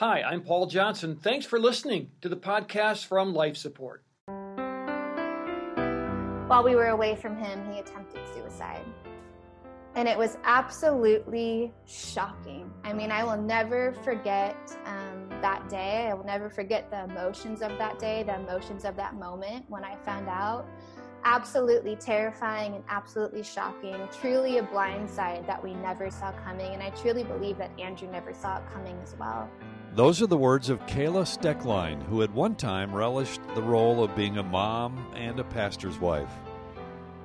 Hi, I'm Paul Johnson. Thanks for listening to the podcast from Life Support. While we were away from him, he attempted suicide. And it was absolutely shocking. I mean, I will never forget um, that day. I will never forget the emotions of that day, the emotions of that moment when I found out. Absolutely terrifying and absolutely shocking. Truly a blindside that we never saw coming. And I truly believe that Andrew never saw it coming as well. Those are the words of Kayla Stoecklein, who at one time relished the role of being a mom and a pastor's wife.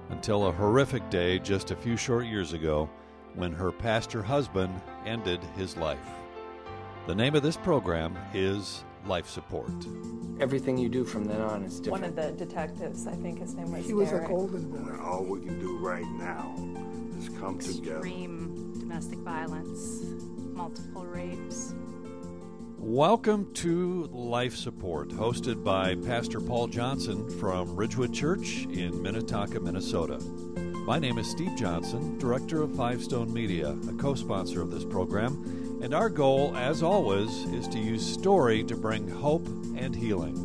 Until a horrific day just a few short years ago when her pastor husband ended his life. The name of this program is Life Support. Everything you do from then on is different. One of the detectives, I think his name was He was a golden boy. And all we can do right now is come together. extreme domestic violence, multiple rapes. Welcome to Life Support, hosted by Pastor Paul Johnson from Ridgewood Church in Minnetonka, Minnesota. My name is Steve Johnson, Director of Five Stone Media, a co sponsor of this program, and our goal, as always, is to use story to bring hope and healing.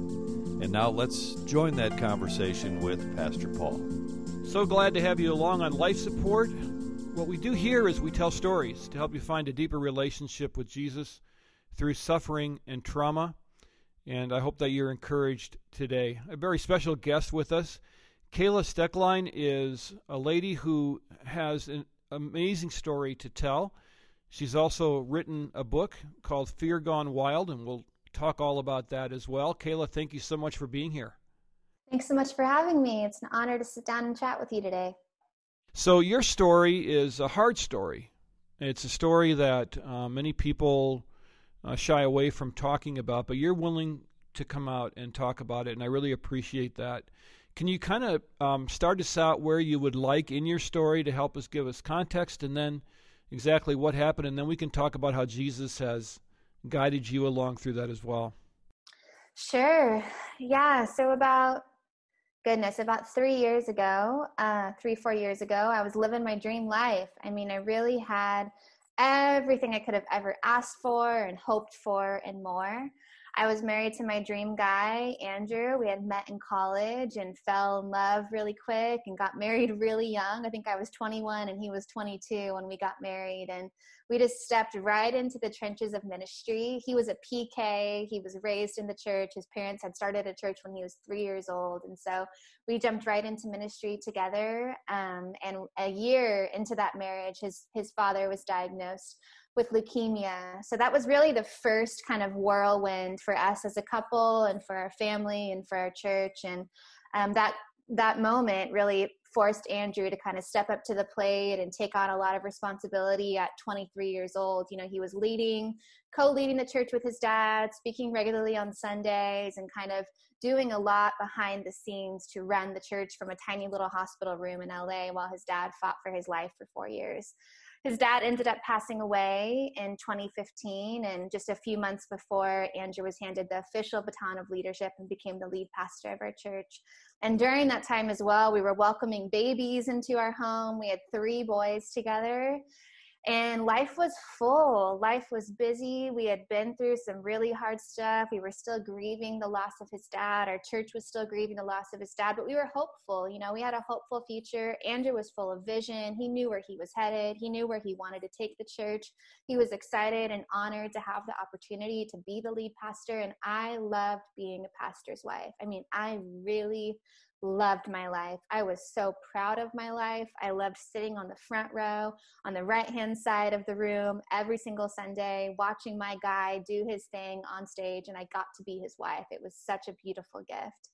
And now let's join that conversation with Pastor Paul. So glad to have you along on Life Support. What we do here is we tell stories to help you find a deeper relationship with Jesus through suffering and trauma. And I hope that you're encouraged today. A very special guest with us. Kayla Stoecklein is a lady who has an amazing story to tell. She's also written a book called Fear Gone Wild, and we'll talk all about that as well. Kayla, thank you so much for being here. Thanks so much for having me. It's an honor to sit down and chat with you today. So, your story is a hard story. It's a story that uh, many people uh, shy away from talking about, but you're willing to come out and talk about it, and I really appreciate that. Can you kind of um, start us out where you would like in your story to help us give us context, and then exactly what happened, and then we can talk about how Jesus has guided you along through that as well. Sure. Yeah. So, about, goodness, about three years ago, uh, three, four years ago, I was living my dream life. I mean, I really had everything I could have ever asked for and hoped for and more. I was married to my dream guy, Andrew. We had met in college and fell in love really quick and got married really young. I think I was 21 and he was 22 when we got married. And we just stepped right into the trenches of ministry. He was a PK. He was raised in the church. His parents had started a church when he was three years old. And so we jumped right into ministry together. Um, and a year into that marriage, his, his father was diagnosed with leukemia. So that was really the first kind of whirlwind for us as a couple and for our family and for our church. And um, that that moment really forced Andrew to kind of step up to the plate and take on a lot of responsibility at 23 years old. You know, he was leading, co-leading the church with his dad, speaking regularly on Sundays and kind of doing a lot behind the scenes to run the church from a tiny little hospital room in LA while his dad fought for his life for 4 years his dad ended up passing away in 2015 and just a few months before andrew was handed the official baton of leadership and became the lead pastor of our church. And during that time as well we were welcoming babies into our home. We had three boys together and life was full. Life was busy. We had been through some really hard stuff. We were still grieving the loss of his dad. Our church was still grieving the loss of his dad but we were hopeful. You know we had a hopeful future. Andrew was full of vision. He knew where he was headed. He knew where he wanted to take the church. He was excited and honored to have the opportunity to be the lead pastor and i loved being a pastor's wife. I mean i really loved my life. I was so proud of my life. I loved sitting on the front row, on the right hand side of the room every single Sunday, watching my guy do his thing on stage, and I got to be his wife. It was such a beautiful gift.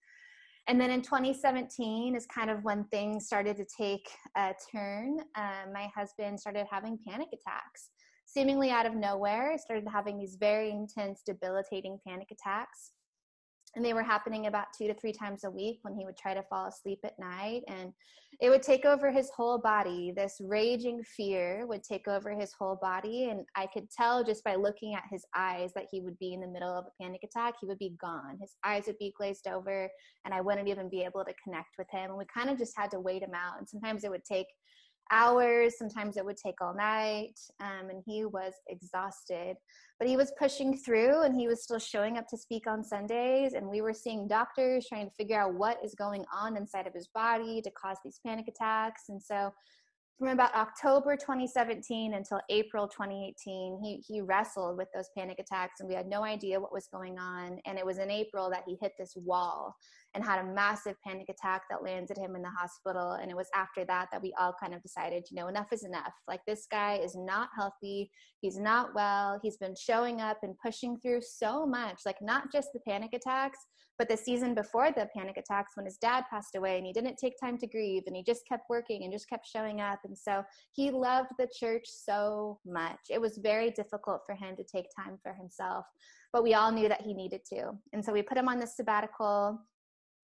And then in 2017 is kind of when things started to take a turn. Um, my husband started having panic attacks. Seemingly out of nowhere, started having these very intense, debilitating panic attacks and they were happening about two to three times a week when he would try to fall asleep at night. And it would take over his whole body. This raging fear would take over his whole body. And i could tell just by looking at his eyes that he would be in the middle of a panic attack. He would be gone. His eyes would be glazed over and i wouldn't even be able to connect with him. And we kind of just had to wait him out. And sometimes it would take hours. Sometimes it would take all night. Um, and he was exhausted. But he was pushing through and he was still showing up to speak on Sundays. And we were seeing doctors trying to figure out what is going on inside of his body to cause these panic attacks. And so from about October 2017 until April 2018, he, he wrestled with those panic attacks and we had no idea what was going on. And it was in April that he hit this wall and had a massive panic attack that landed him in the hospital. And it was after that that we all kind of decided, you know, enough is enough. Like, this guy is not healthy. He's not well. He's been showing up and pushing through so much, like, not just the panic attacks, but the season before the panic attacks when his dad passed away and he didn't take time to grieve and he just kept working and just kept showing up. And so he loved the church so much. It was very difficult for him to take time for himself, but we all knew that he needed to. And so we put him on this sabbatical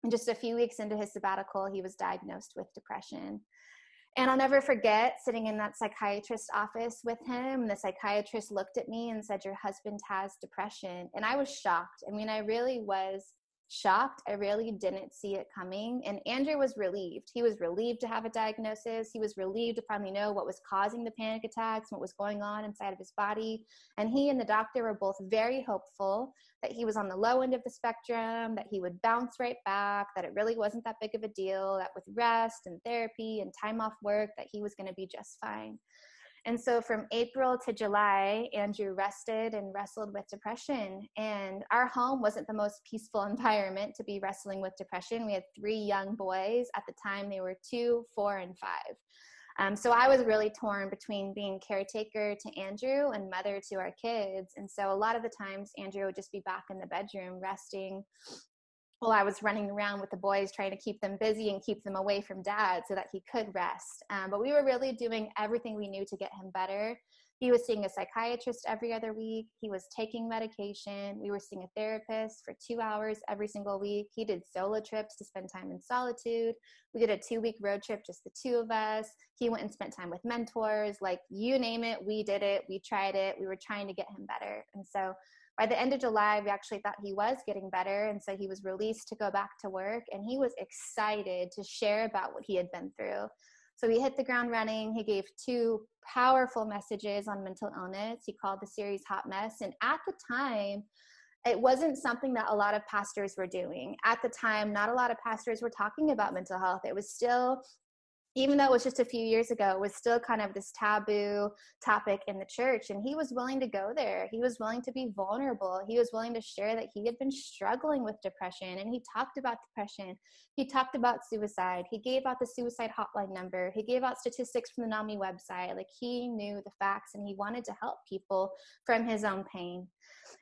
and just a few weeks into his sabbatical, he was diagnosed with depression. And I'll never forget sitting in that psychiatrist's office with him. The psychiatrist looked at me and said, Your husband has depression. And I was shocked. I mean, I really was shocked. I really didn't see it coming. And Andrew was relieved. He was relieved to have a diagnosis. He was relieved to finally know what was causing the panic attacks, what was going on inside of his body. And he and the doctor were both very hopeful that he was on the low end of the spectrum, that he would bounce right back, that it really wasn't that big of a deal, that with rest and therapy and time off work, that he was going to be just fine. And so from April to July, Andrew rested and wrestled with depression. And our home wasn't the most peaceful environment to be wrestling with depression. We had three young boys. At the time, they were two, four, and five. Um, so I was really torn between being caretaker to Andrew and mother to our kids. And so a lot of the times, Andrew would just be back in the bedroom resting well, I was running around with the boys trying to keep them busy and keep them away from dad so that he could rest. Um, but we were really doing everything we knew to get him better. He was seeing a psychiatrist every other week. He was taking medication. We were seeing a therapist for two hours every single week. He did solo trips to spend time in solitude. We did a two week road trip, just the two of us. He went and spent time with mentors. Like, you name it, we did it. We tried it. We were trying to get him better. And so by the end of July, we actually thought he was getting better. And so he was released to go back to work. And he was excited to share about what he had been through. So he hit the ground running. He gave two powerful messages on mental illness. He called the series Hot Mess. And at the time, it wasn't something that a lot of pastors were doing. At the time, not a lot of pastors were talking about mental health. It was still even though it was just a few years ago, it was still kind of this taboo topic in the church. And he was willing to go there. He was willing to be vulnerable. He was willing to share that he had been struggling with depression. And he talked about depression. He talked about suicide. He gave out the suicide hotline number. He gave out statistics from the NAMI website. Like he knew the facts and he wanted to help people from his own pain.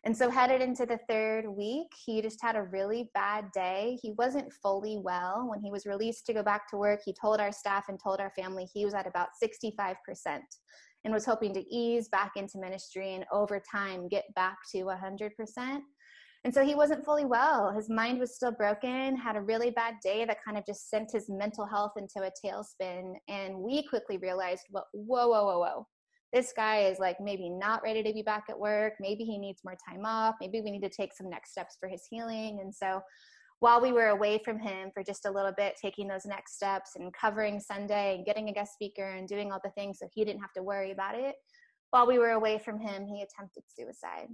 And so, headed into the third week, he just had a really bad day. He wasn't fully well. When he was released to go back to work, he told our staff and told our family he was at about 65% and was hoping to ease back into ministry and over time get back to 100%. And so he wasn't fully well. His mind was still broken, had a really bad day that kind of just sent his mental health into a tailspin. And we quickly realized, well, whoa, whoa, whoa, whoa this guy is like maybe not ready to be back at work. Maybe he needs more time off. Maybe we need to take some next steps for his healing. And so while we were away from him for just a little bit, taking those next steps and covering Sunday and getting a guest speaker and doing all the things so he didn't have to worry about it, while we were away from him, he attempted suicide.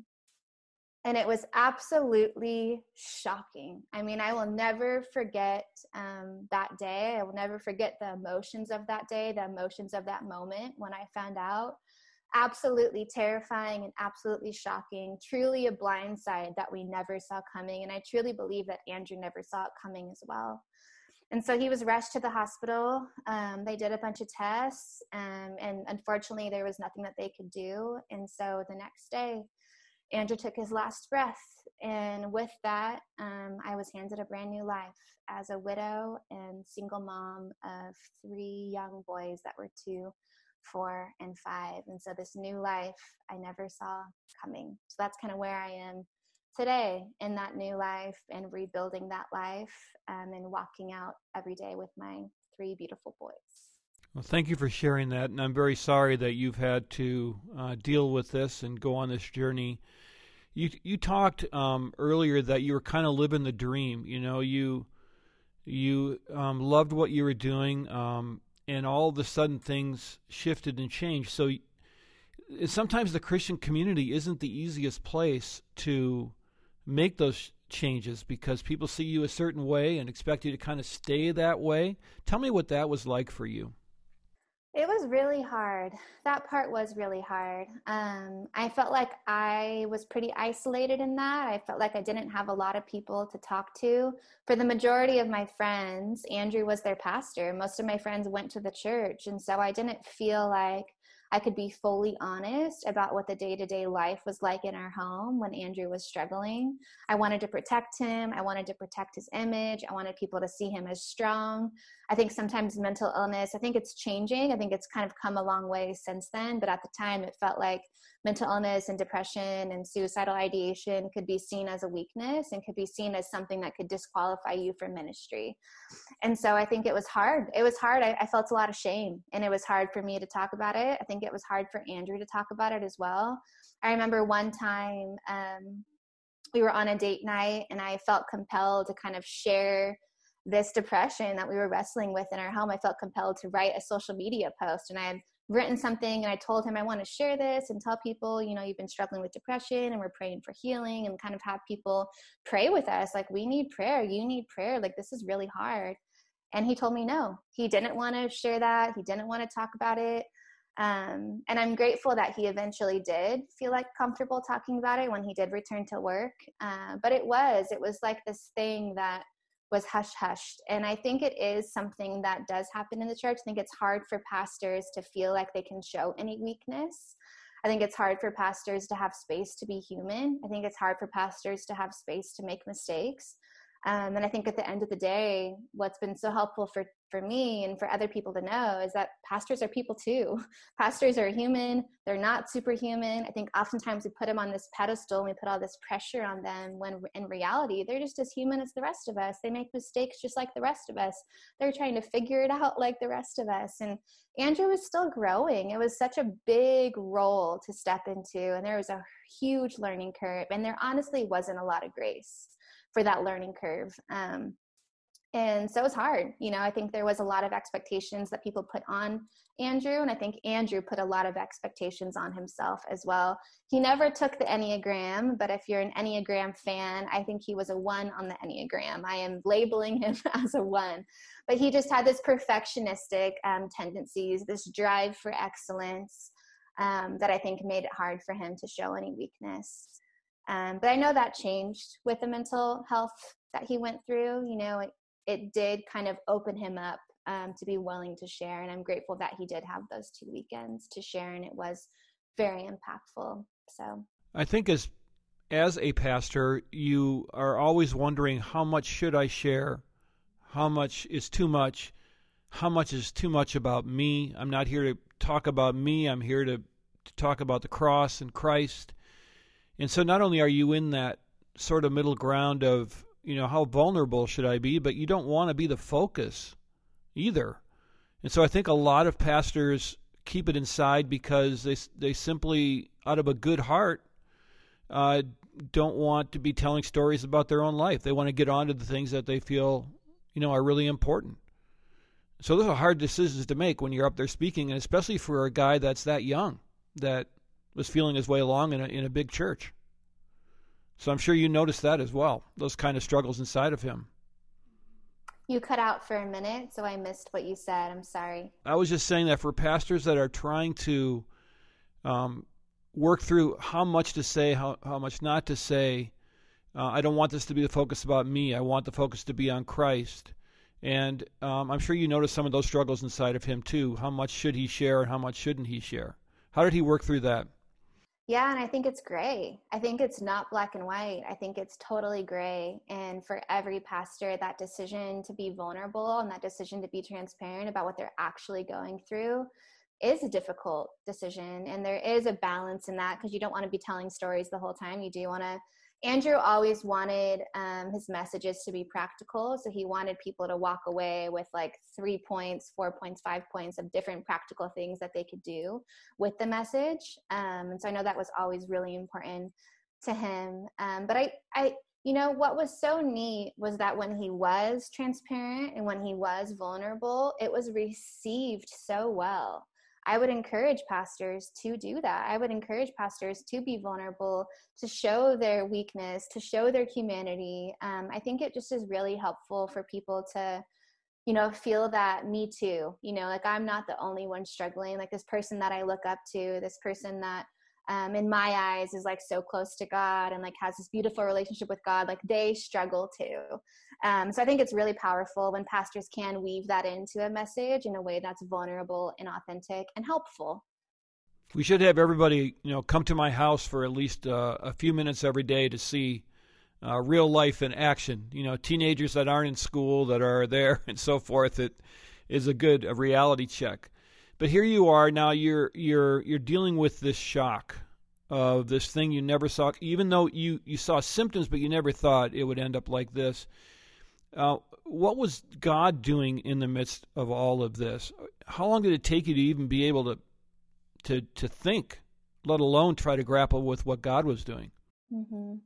And it was absolutely shocking. I mean, I will never forget um, that day. I will never forget the emotions of that day, the emotions of that moment when I found out absolutely terrifying and absolutely shocking, truly a blind side that we never saw coming. And I truly believe that Andrew never saw it coming as well. And so he was rushed to the hospital. Um, they did a bunch of tests, um, and unfortunately, there was nothing that they could do. And so the next day, Andrew took his last breath. And with that, um, I was handed a brand new life as a widow and single mom of three young boys that were two four, and five. And so this new life I never saw coming. So that's kind of where I am today in that new life and rebuilding that life um, and walking out every day with my three beautiful boys. Well, thank you for sharing that. And I'm very sorry that you've had to uh, deal with this and go on this journey. You you talked um, earlier that you were kind of living the dream. You know, you you um, loved what you were doing. Um, and all of a sudden things shifted and changed. So sometimes the Christian community isn't the easiest place to make those changes because people see you a certain way and expect you to kind of stay that way. Tell me what that was like for you. It was really hard. That part was really hard. Um, I felt like I was pretty isolated in that. I felt like I didn't have a lot of people to talk to. For the majority of my friends, Andrew was their pastor. Most of my friends went to the church. And so I didn't feel like I could be fully honest about what the day to day life was like in our home when Andrew was struggling. I wanted to protect him. I wanted to protect his image. I wanted people to see him as strong. I think sometimes mental illness, I think it's changing. I think it's kind of come a long way since then. But at the time, it felt like mental illness and depression and suicidal ideation could be seen as a weakness and could be seen as something that could disqualify you from ministry. And so I think it was hard. It was hard. I, I felt a lot of shame and it was hard for me to talk about it. I think it was hard for Andrew to talk about it as well. I remember one time um, we were on a date night and I felt compelled to kind of share this depression that we were wrestling with in our home. I felt compelled to write a social media post and I had written something and I told him I want to share this and tell people, you know, you've been struggling with depression and we're praying for healing and kind of have people pray with us. Like, we need prayer. You need prayer. Like, this is really hard. And he told me no. He didn't want to share that. He didn't want to talk about it. Um, and I'm grateful that he eventually did feel like comfortable talking about it when he did return to work. Uh, but it was, it was like this thing that was hush hushed. And I think it is something that does happen in the church. I think it's hard for pastors to feel like they can show any weakness. I think it's hard for pastors to have space to be human. I think it's hard for pastors to have space to make mistakes. Um, and I think at the end of the day, what's been so helpful for, for me and for other people to know is that pastors are people too. Pastors are human, they're not superhuman. I think oftentimes we put them on this pedestal and we put all this pressure on them when in reality, they're just as human as the rest of us. They make mistakes just like the rest of us. They're trying to figure it out like the rest of us. And Andrew was still growing. It was such a big role to step into, and there was a huge learning curve, and there honestly wasn't a lot of grace for that learning curve. Um, and so it's hard. You know, I think there was a lot of expectations that people put on Andrew, and I think Andrew put a lot of expectations on himself as well. He never took the Enneagram, but if you're an Enneagram fan, I think he was a one on the Enneagram. I am labeling him as a one, but he just had this perfectionistic um, tendencies, this drive for excellence um, that I think made it hard for him to show any weakness. Um, but I know that changed with the mental health that he went through. You know, it, it did kind of open him up um, to be willing to share. And I'm grateful that he did have those two weekends to share, and it was very impactful. So I think as as a pastor, you are always wondering how much should I share, how much is too much, how much is too much about me. I'm not here to talk about me. I'm here to, to talk about the cross and Christ. And so not only are you in that sort of middle ground of, you know, how vulnerable should I be, but you don't want to be the focus either. And so I think a lot of pastors keep it inside because they they simply out of a good heart uh, don't want to be telling stories about their own life. They want to get on to the things that they feel, you know, are really important. So those are hard decisions to make when you're up there speaking, and especially for a guy that's that young, that was feeling his way along in a, in a big church. So I'm sure you noticed that as well, those kind of struggles inside of him. You cut out for a minute, so I missed what you said. I'm sorry. I was just saying that for pastors that are trying to um, work through how much to say, how, how much not to say, uh, I don't want this to be the focus about me. I want the focus to be on Christ. And um, I'm sure you noticed some of those struggles inside of him too. How much should he share and how much shouldn't he share? How did he work through that? Yeah, and I think it's gray. I think it's not black and white. I think it's totally gray. And for every pastor, that decision to be vulnerable and that decision to be transparent about what they're actually going through is a difficult decision. And there is a balance in that because you don't want to be telling stories the whole time. You do want to Andrew always wanted um, his messages to be practical. So he wanted people to walk away with like three points, four points, five points of different practical things that they could do with the message. Um, and so I know that was always really important to him. Um, but I, I, you know, what was so neat was that when he was transparent and when he was vulnerable, it was received so well. I would encourage pastors to do that. I would encourage pastors to be vulnerable, to show their weakness, to show their humanity. Um, I think it just is really helpful for people to, you know, feel that me too. You know, like I'm not the only one struggling. Like this person that I look up to, this person that um, in my eyes is like so close to god and like has this beautiful relationship with god like they struggle too. Um, so i think it's really powerful when pastors can weave that into a message in a way that's vulnerable and authentic and helpful. We should have everybody you know come to my house for at least uh, a few minutes every day to see uh, real life in action. You know teenagers that aren't in school that are there and so forth it is a good a reality check but here you are now. You're you're you're dealing with this shock of this thing you never saw, even though you you saw symptoms, but you never thought it would end up like this. Uh, what was God doing in the midst of all of this? How long did it take you to even be able to to to think, let alone try to grapple with what God was doing? Mm-hmm.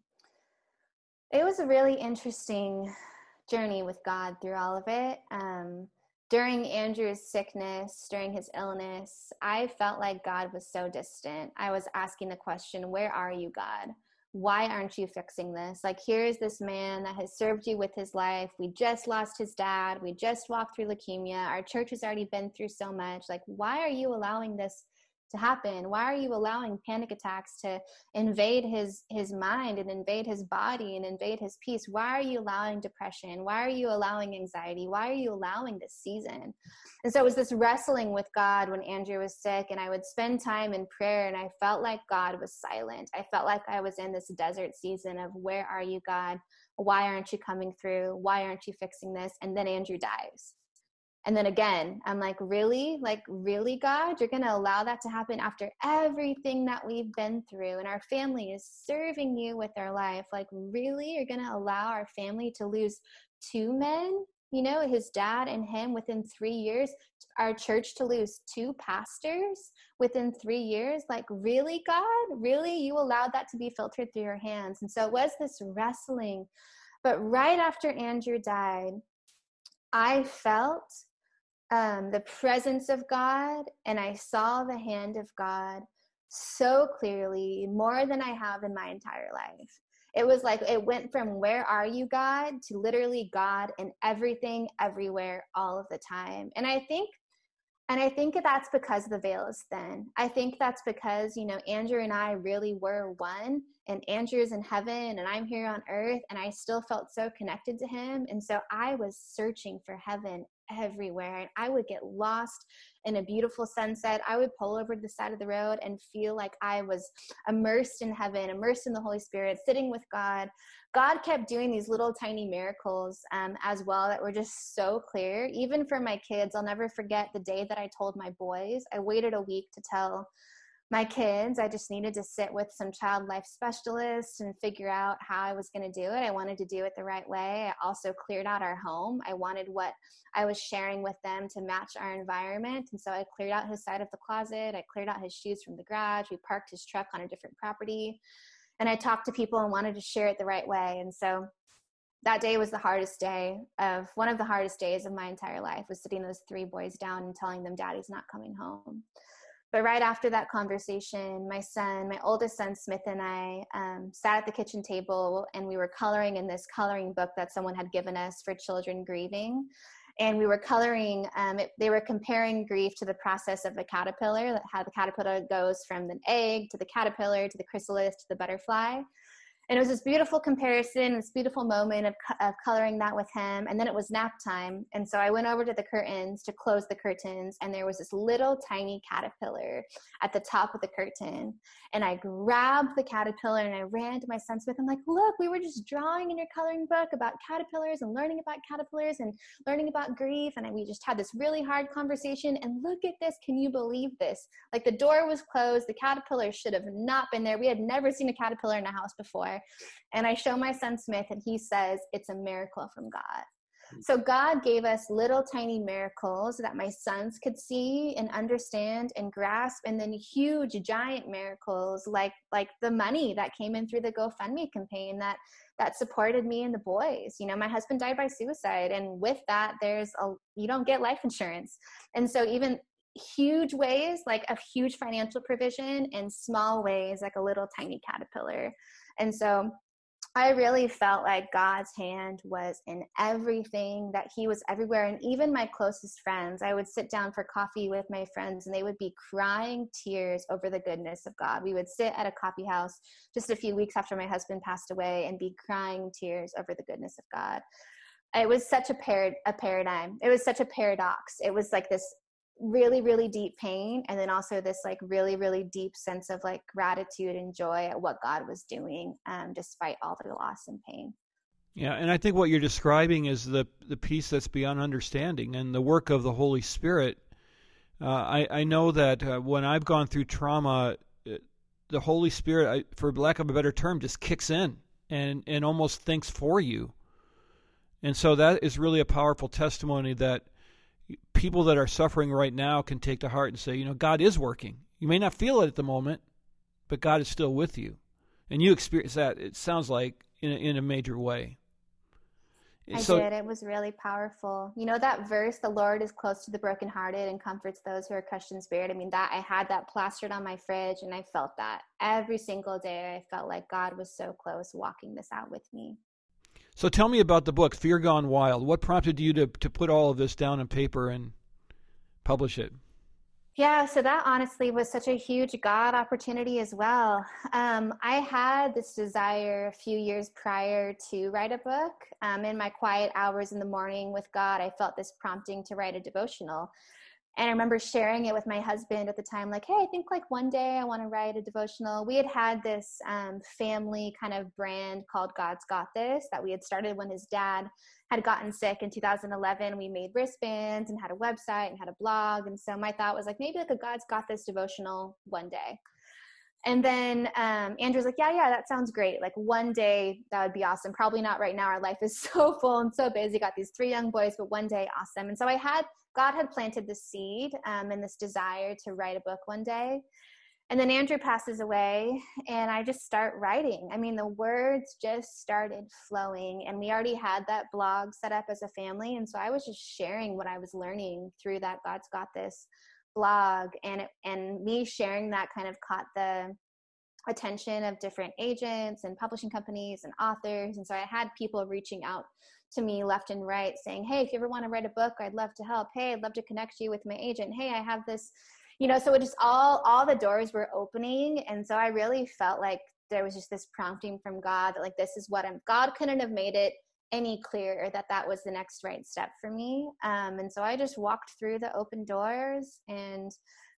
It was a really interesting journey with God through all of it. Um, during Andrew's sickness, during his illness, I felt like God was so distant. I was asking the question, Where are you, God? Why aren't you fixing this? Like, here's this man that has served you with his life. We just lost his dad. We just walked through leukemia. Our church has already been through so much. Like, why are you allowing this to happen? Why are you allowing panic attacks to invade his his mind and invade his body and invade his peace? Why are you allowing depression? Why are you allowing anxiety? Why are you allowing this season? And so it was this wrestling with god when andrew was sick and i would spend time in prayer and i felt like god was silent. I felt like i was in this desert season of where are you god? Why aren't you coming through? Why aren't you fixing this? And then andrew dies and then again, I'm like, really? Like, really, God? You're going to allow that to happen after everything that we've been through and our family is serving you with their life? Like, really? You're going to allow our family to lose two men? You know, his dad and him within three years, our church to lose two pastors within three years. Like, really, God? Really? You allowed that to be filtered through your hands. And so it was this wrestling. But right after Andrew died, I felt um, the presence of God and I saw the hand of God so clearly, more than I have in my entire life. It was like it went from where are you, God, to literally God and everything, everywhere, all of the time. And I think and I think that's because the veil is thin. I think that's because, you know, Andrew and I really were one, and Andrew's in heaven, and I'm here on earth, and I still felt so connected to him. And so I was searching for heaven everywhere and I would get lost in a beautiful sunset. I would pull over to the side of the road and feel like I was immersed in heaven, immersed in the Holy Spirit, sitting with God. God kept doing these little tiny miracles um, as well that were just so clear. Even for my kids, I'll never forget the day that I told my boys. I waited a week to tell my kids. I just needed to sit with some child life specialists and figure out how I was going to do it. I wanted to do it the right way. I also cleared out our home. I wanted what I was sharing with them to match our environment. And so I cleared out his side of the closet. I cleared out his shoes from the garage. We parked his truck on a different property. And I talked to people and wanted to share it the right way. And so that day was the hardest day of one of the hardest days of my entire life was sitting those three boys down and telling them daddy's not coming home but right after that conversation, my son, my oldest son Smith, and I um, sat at the kitchen table and we were coloring in this coloring book that someone had given us for children grieving. And we were coloring, um, it, they were comparing grief to the process of a caterpillar, how the caterpillar goes from the egg to the caterpillar to the chrysalis to the butterfly and it was this beautiful comparison this beautiful moment of, of coloring that with him and then it was nap time and so i went over to the curtains to close the curtains and there was this little tiny caterpillar at the top of the curtain. And i grabbed the caterpillar and i ran to my son smith i'm like look we were just drawing in your coloring book about caterpillars and learning about caterpillars and learning about grief and we just had this really hard conversation and look at this can you believe this? Like the door was closed the caterpillar should have not been there. We had never seen a caterpillar in a house before and I show my son Smith, and he says, It's a miracle from God. Hmm. So God gave us little tiny miracles that my sons could see and understand and grasp, and then huge giant miracles like like the money that came in through the GoFundMe campaign that that supported me and the boys. You know, my husband died by suicide, and with that, there's a you don't get life insurance, and so even huge ways like a huge financial provision and small ways like a little tiny caterpillar and so I really felt like God's hand was in everything, that He was everywhere. And even my closest friends, I would sit down for coffee with my friends and they would be crying tears over the goodness of God. We would sit at a coffee house just a few weeks after my husband passed away and be crying tears over the goodness of God. It was such a, par- a paradigm. It was such a paradox. It was like this really really deep pain and then also this like really really deep sense of like gratitude and joy at what god was doing um, despite all the loss and pain yeah and i think what you're describing is the the peace that's beyond understanding and the work of the holy spirit uh, I, I know that uh, when I've gone through trauma, uh, the Holy Spirit, I, for lack of a better term, just kicks in and, and almost thinks for you. And so that is really a powerful testimony that people that are suffering right now can take to heart and say, you know, God is working. You may not feel it at the moment, but God is still with you. And you experience that, it sounds like, in a, in a major way. I so, did. It was really powerful. You know that verse, "The Lord is close to the brokenhearted and comforts those who are crushed in spirit." I mean, that I had that plastered on my fridge, and I felt that every single day. I felt like God was so close, walking this out with me. So tell me about the book, Fear Gone Wild. What prompted you to, to put all of this down on paper and publish it? Yeah, so that honestly was such a huge God opportunity as well. Um, I had this desire a few years prior to write a book. Um, in my quiet hours in the morning with God, I felt this prompting to write a devotional and i remember sharing it with my husband at the time like hey i think like one day i want to write a devotional we had had this um, family kind of brand called god's got this that we had started when his dad had gotten sick in 2011 we made wristbands and had a website and had a blog and so my thought was like maybe like a god's got this devotional one day and then um, Andrew's like, yeah, yeah, that sounds great. Like one day that would be awesome. Probably not right now. Our life is so full and so busy. Got these three young boys, but one day, awesome. And so I had God had planted the seed um, and this desire to write a book one day. And then Andrew passes away, and I just start writing. I mean, the words just started flowing, and we already had that blog set up as a family. And so I was just sharing what I was learning through that God's Got This blog, and it, and me sharing that kind of caught the attention of different agents and publishing companies and authors. And so I had people reaching out to me left and right saying, Hey, if you ever want to write a book, I'd love to help. Hey, I'd love to connect you with my agent. Hey, I have this, you know, so it just all, all the doors were opening. And so I really felt like there was just this prompting from God that like, this is what I'm, God couldn't have made it any clearer that that was the next right step for me. Um, and so I just walked through the open doors and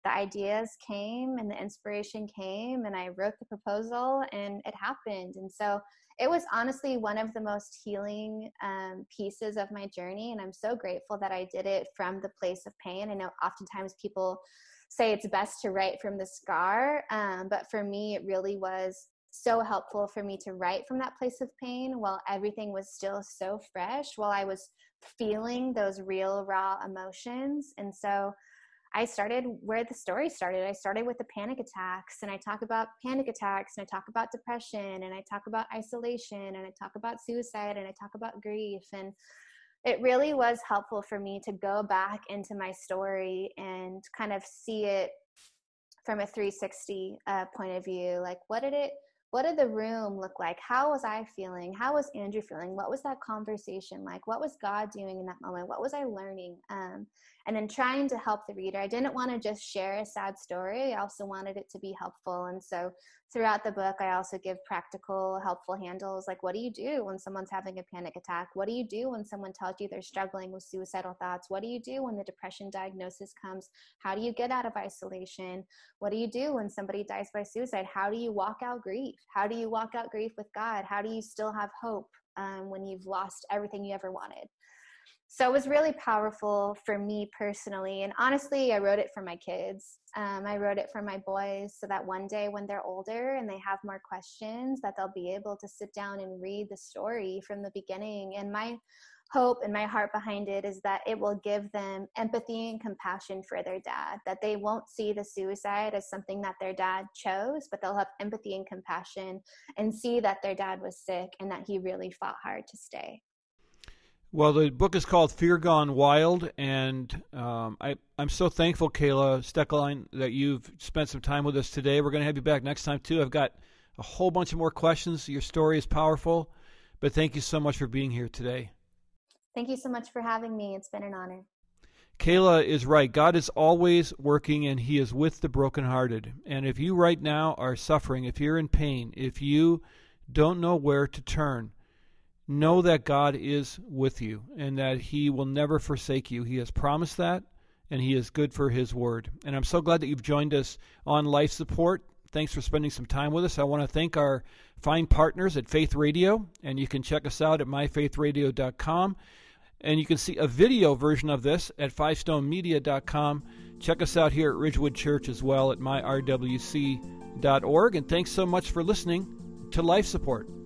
the ideas came and the inspiration came and I wrote the proposal and it happened. And so it was honestly one of the most healing um, pieces of my journey. And I'm so grateful that I did it from the place of pain. I know oftentimes people say it's best to write from the scar, um, but for me, it really was so helpful for me to write from that place of pain while everything was still so fresh, while I was feeling those real, raw emotions. And so I started where the story started. I started with the panic attacks, and I talk about panic attacks, and I talk about depression, and I talk about isolation, and I talk about suicide, and I talk about grief. And it really was helpful for me to go back into my story and kind of see it from a 360 uh, point of view. Like, what did it what did the room look like? How was I feeling? How was Andrew feeling? What was that conversation like? What was God doing in that moment? What was I learning? Um, and then trying to help the reader. I didn't want to just share a sad story. I also wanted it to be helpful. And so throughout the book, I also give practical, helpful handles like what do you do when someone's having a panic attack? What do you do when someone tells you they're struggling with suicidal thoughts? What do you do when the depression diagnosis comes? How do you get out of isolation? What do you do when somebody dies by suicide? How do you walk out grief? How do you walk out grief with God? How do you still have hope um, when you've lost everything you ever wanted? So it was really powerful for me personally and honestly i wrote it for my kids um, i wrote it for my boys so that one day when they're older and they have more questions that they'll be able to sit down and read the story from the beginning and my hope and my heart behind it is that it will give them empathy and compassion for their dad, that they won't see the suicide as something that their dad chose, but they'll have empathy and compassion and see that their dad was sick and that he really fought hard to stay. Well, the book is called Fear Gone Wild, and um, I, I'm so thankful, Kayla Stoecklein, that you've spent some time with us today. We're going to have you back next time, too. I've got a whole bunch of more questions. Your story is powerful, but thank you so much for being here today. Thank you so much for having me. It's been an honor. Kayla is right. God is always working and He is with the brokenhearted. And if you right now are suffering, if you're in pain, if you don't know where to turn, know that God is with you and that He will never forsake you. He has promised that and He is good for His word. And I'm so glad that you've joined us on life support. Thanks for spending some time with us. I want to thank our fine partners at Faith Radio, and you can check us out at myfaithradio.com. And you can see a video version of this at fivestonemedia.com. Check us out here at Ridgewood Church as well at myrwc.org. And thanks so much for listening to Life Support.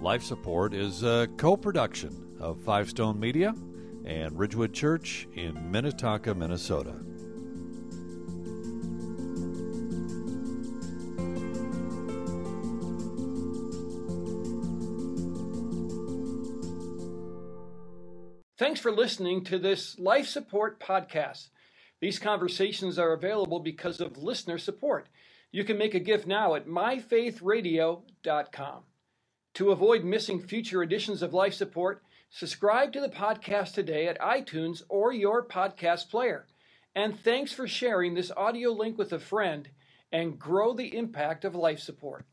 Life Support is a co production of Five Stone Media and Ridgewood Church in Minnetonka, Minnesota. Thanks for listening to this Life Support podcast. These conversations are available because of listener support. You can make a gift now at myfaithradio.com. To avoid missing future editions of Life Support, subscribe to the podcast today at iTunes or your podcast player. And thanks for sharing this audio link with a friend and grow the impact of life support.